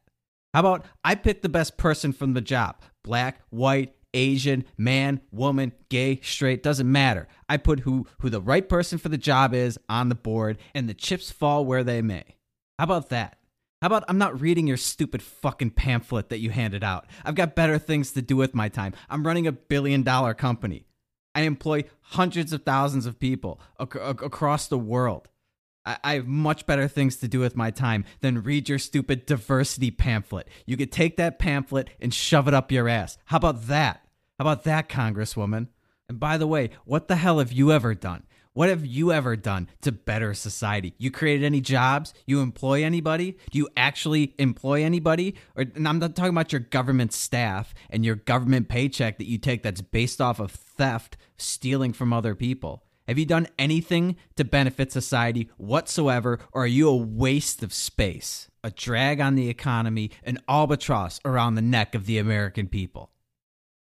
How about I pick the best person from the job? Black, white, Asian, man, woman, gay, straight, doesn't matter. I put who who the right person for the job is on the board and the chips fall where they may. How about that? How about I'm not reading your stupid fucking pamphlet that you handed out. I've got better things to do with my time. I'm running a billion dollar company. I employ hundreds of thousands of people ac- ac- across the world. I-, I have much better things to do with my time than read your stupid diversity pamphlet. You could take that pamphlet and shove it up your ass. How about that? How about that, Congresswoman? And by the way, what the hell have you ever done? What have you ever done to better society? You created any jobs? You employ anybody? Do you actually employ anybody? Or and I'm not talking about your government staff and your government paycheck that you take that's based off of theft, stealing from other people. Have you done anything to benefit society whatsoever, or are you a waste of space, a drag on the economy, an albatross around the neck of the American people?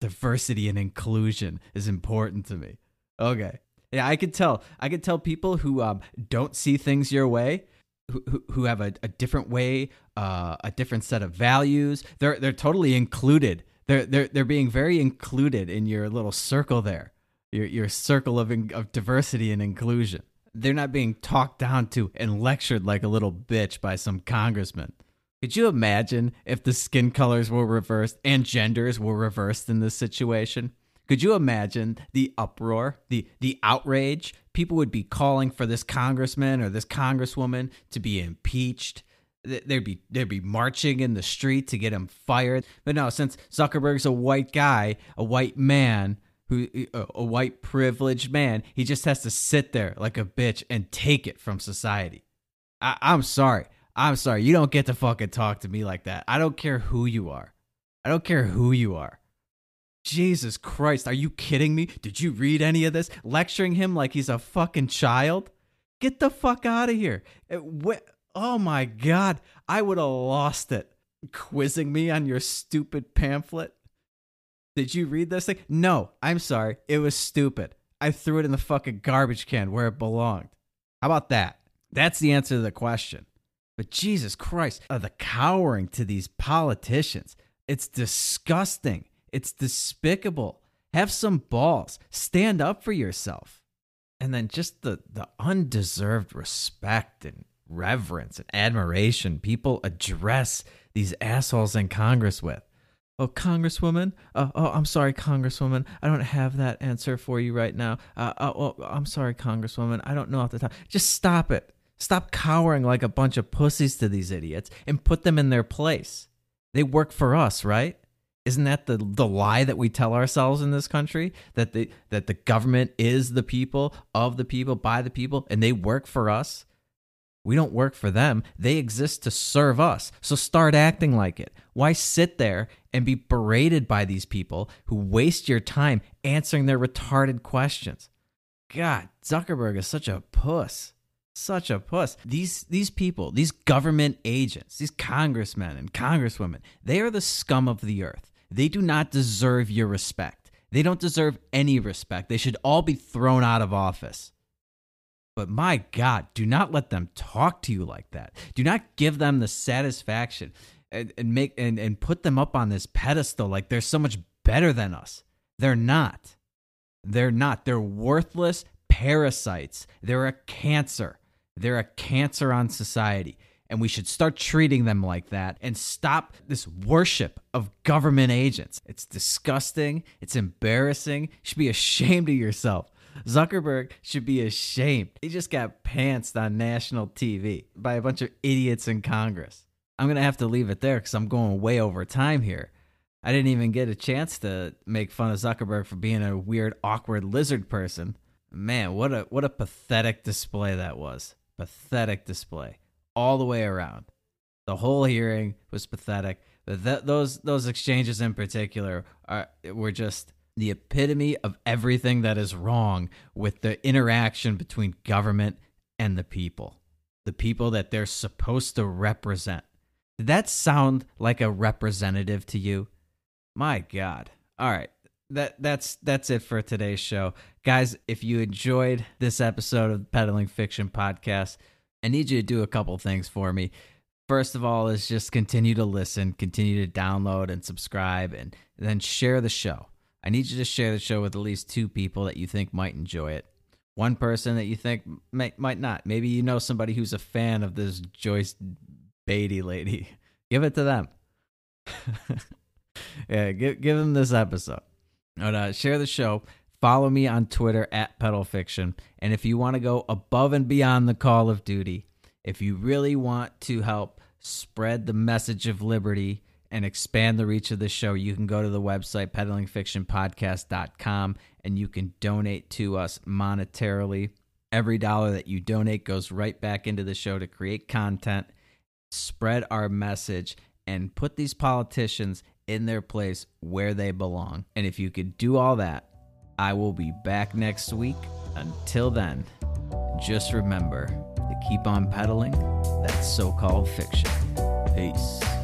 Diversity and inclusion is important to me. Okay. Yeah, I could tell. I could tell people who um, don't see things your way, who, who, have a, a different way, uh, a different set of values. They're they're totally included. They're they're they're being very included in your little circle there, your your circle of of diversity and inclusion. They're not being talked down to and lectured like a little bitch by some congressman. Could you imagine if the skin colors were reversed and genders were reversed in this situation? Could you imagine the uproar, the the outrage? People would be calling for this congressman or this congresswoman to be impeached. Th- There'd be there'd be marching in the street to get him fired. But no, since Zuckerberg's a white guy, a white man, who a, white privileged man, he just has to sit there like a bitch and take it from society. I, I'm sorry. I'm sorry. You don't get to fucking talk to me like that. I don't care who you are. I don't care who you are. Jesus Christ, are you kidding me? Did you read any of this? Lecturing him like he's a fucking child? Get the fuck out of here. It, wh- oh my God, I would have lost it. Quizzing me on your stupid pamphlet? Did you read this thing? No, I'm sorry. It was stupid. I threw it in the fucking garbage can where it belonged. How about that? That's the answer to the question. But Jesus Christ, uh, the cowering to these politicians. It's disgusting. It's despicable. Have some balls. Stand up for yourself. And then just the, the undeserved respect and reverence and admiration people address these assholes in Congress with. Oh, Congresswoman. Uh, oh, I'm sorry, Congresswoman. I don't have that answer for you right now. Uh, oh, oh, I'm sorry, Congresswoman. I don't know off the top. Just stop it. Stop cowering like a bunch of pussies to these idiots and put them in their place. They work for us, right? Isn't that the the lie that we tell ourselves in this country that the that the government is the people of the people by the people and they work for us? We don't work for them. They exist to serve us. So start acting like it. Why sit there and be berated by these people who waste your time answering their retarded questions? God, Zuckerberg is such a puss. Such a puss. These these people, these government agents, these congressmen and congresswomen, they are the scum of the earth. They do not deserve your respect. They don't deserve any respect. They should all be thrown out of office. But my God, do not let them talk to you like that. Do not give them the satisfaction and, and make and, and put them up on this pedestal like they're so much better than us. They're not. They're not. They're worthless parasites. They're a cancer. They're a cancer on society. And we should start treating them like that and stop this worship of government agents. It's disgusting. It's embarrassing. You should be ashamed of yourself. Zuckerberg should be ashamed. He just got pantsed on national TV by a bunch of idiots in Congress. I'm going to have to leave it there because I'm going way over time here. I didn't even get a chance to make fun of Zuckerberg for being a weird, awkward lizard person. Man, what a what a pathetic display that was. Pathetic display all the way around. The whole hearing was pathetic. But th- those those exchanges in particular are were just the epitome of everything that is wrong with the interaction between government and the people, the people that they're supposed to represent. Did that sound like a representative to you? My God. All right. That that's that's it for today's show. Guys, if you enjoyed this episode of the Peddling Fiction Podcast, I need you to do a couple things for me. First of all, is just continue to listen, continue to download and subscribe, and then share the show. I need you to share the show with at least two people that you think might enjoy it. One person that you think might, might not. Maybe you know somebody who's a fan of this Joyce Beatty lady. Give it to them. yeah, give give them this episode. But, uh, share the show. Follow me on Twitter at Pedal Fiction. And if you want to go above and beyond the call of duty, if you really want to help spread the message of liberty and expand the reach of the show, you can go to the website peddlingfictionpodcast.com and you can donate to us monetarily. Every dollar that you donate goes right back into the show to create content, spread our message, and put these politicians in their place where they belong. And if you could do all that, I will be back next week. Until then, just remember to keep on peddling that so called fiction. Peace.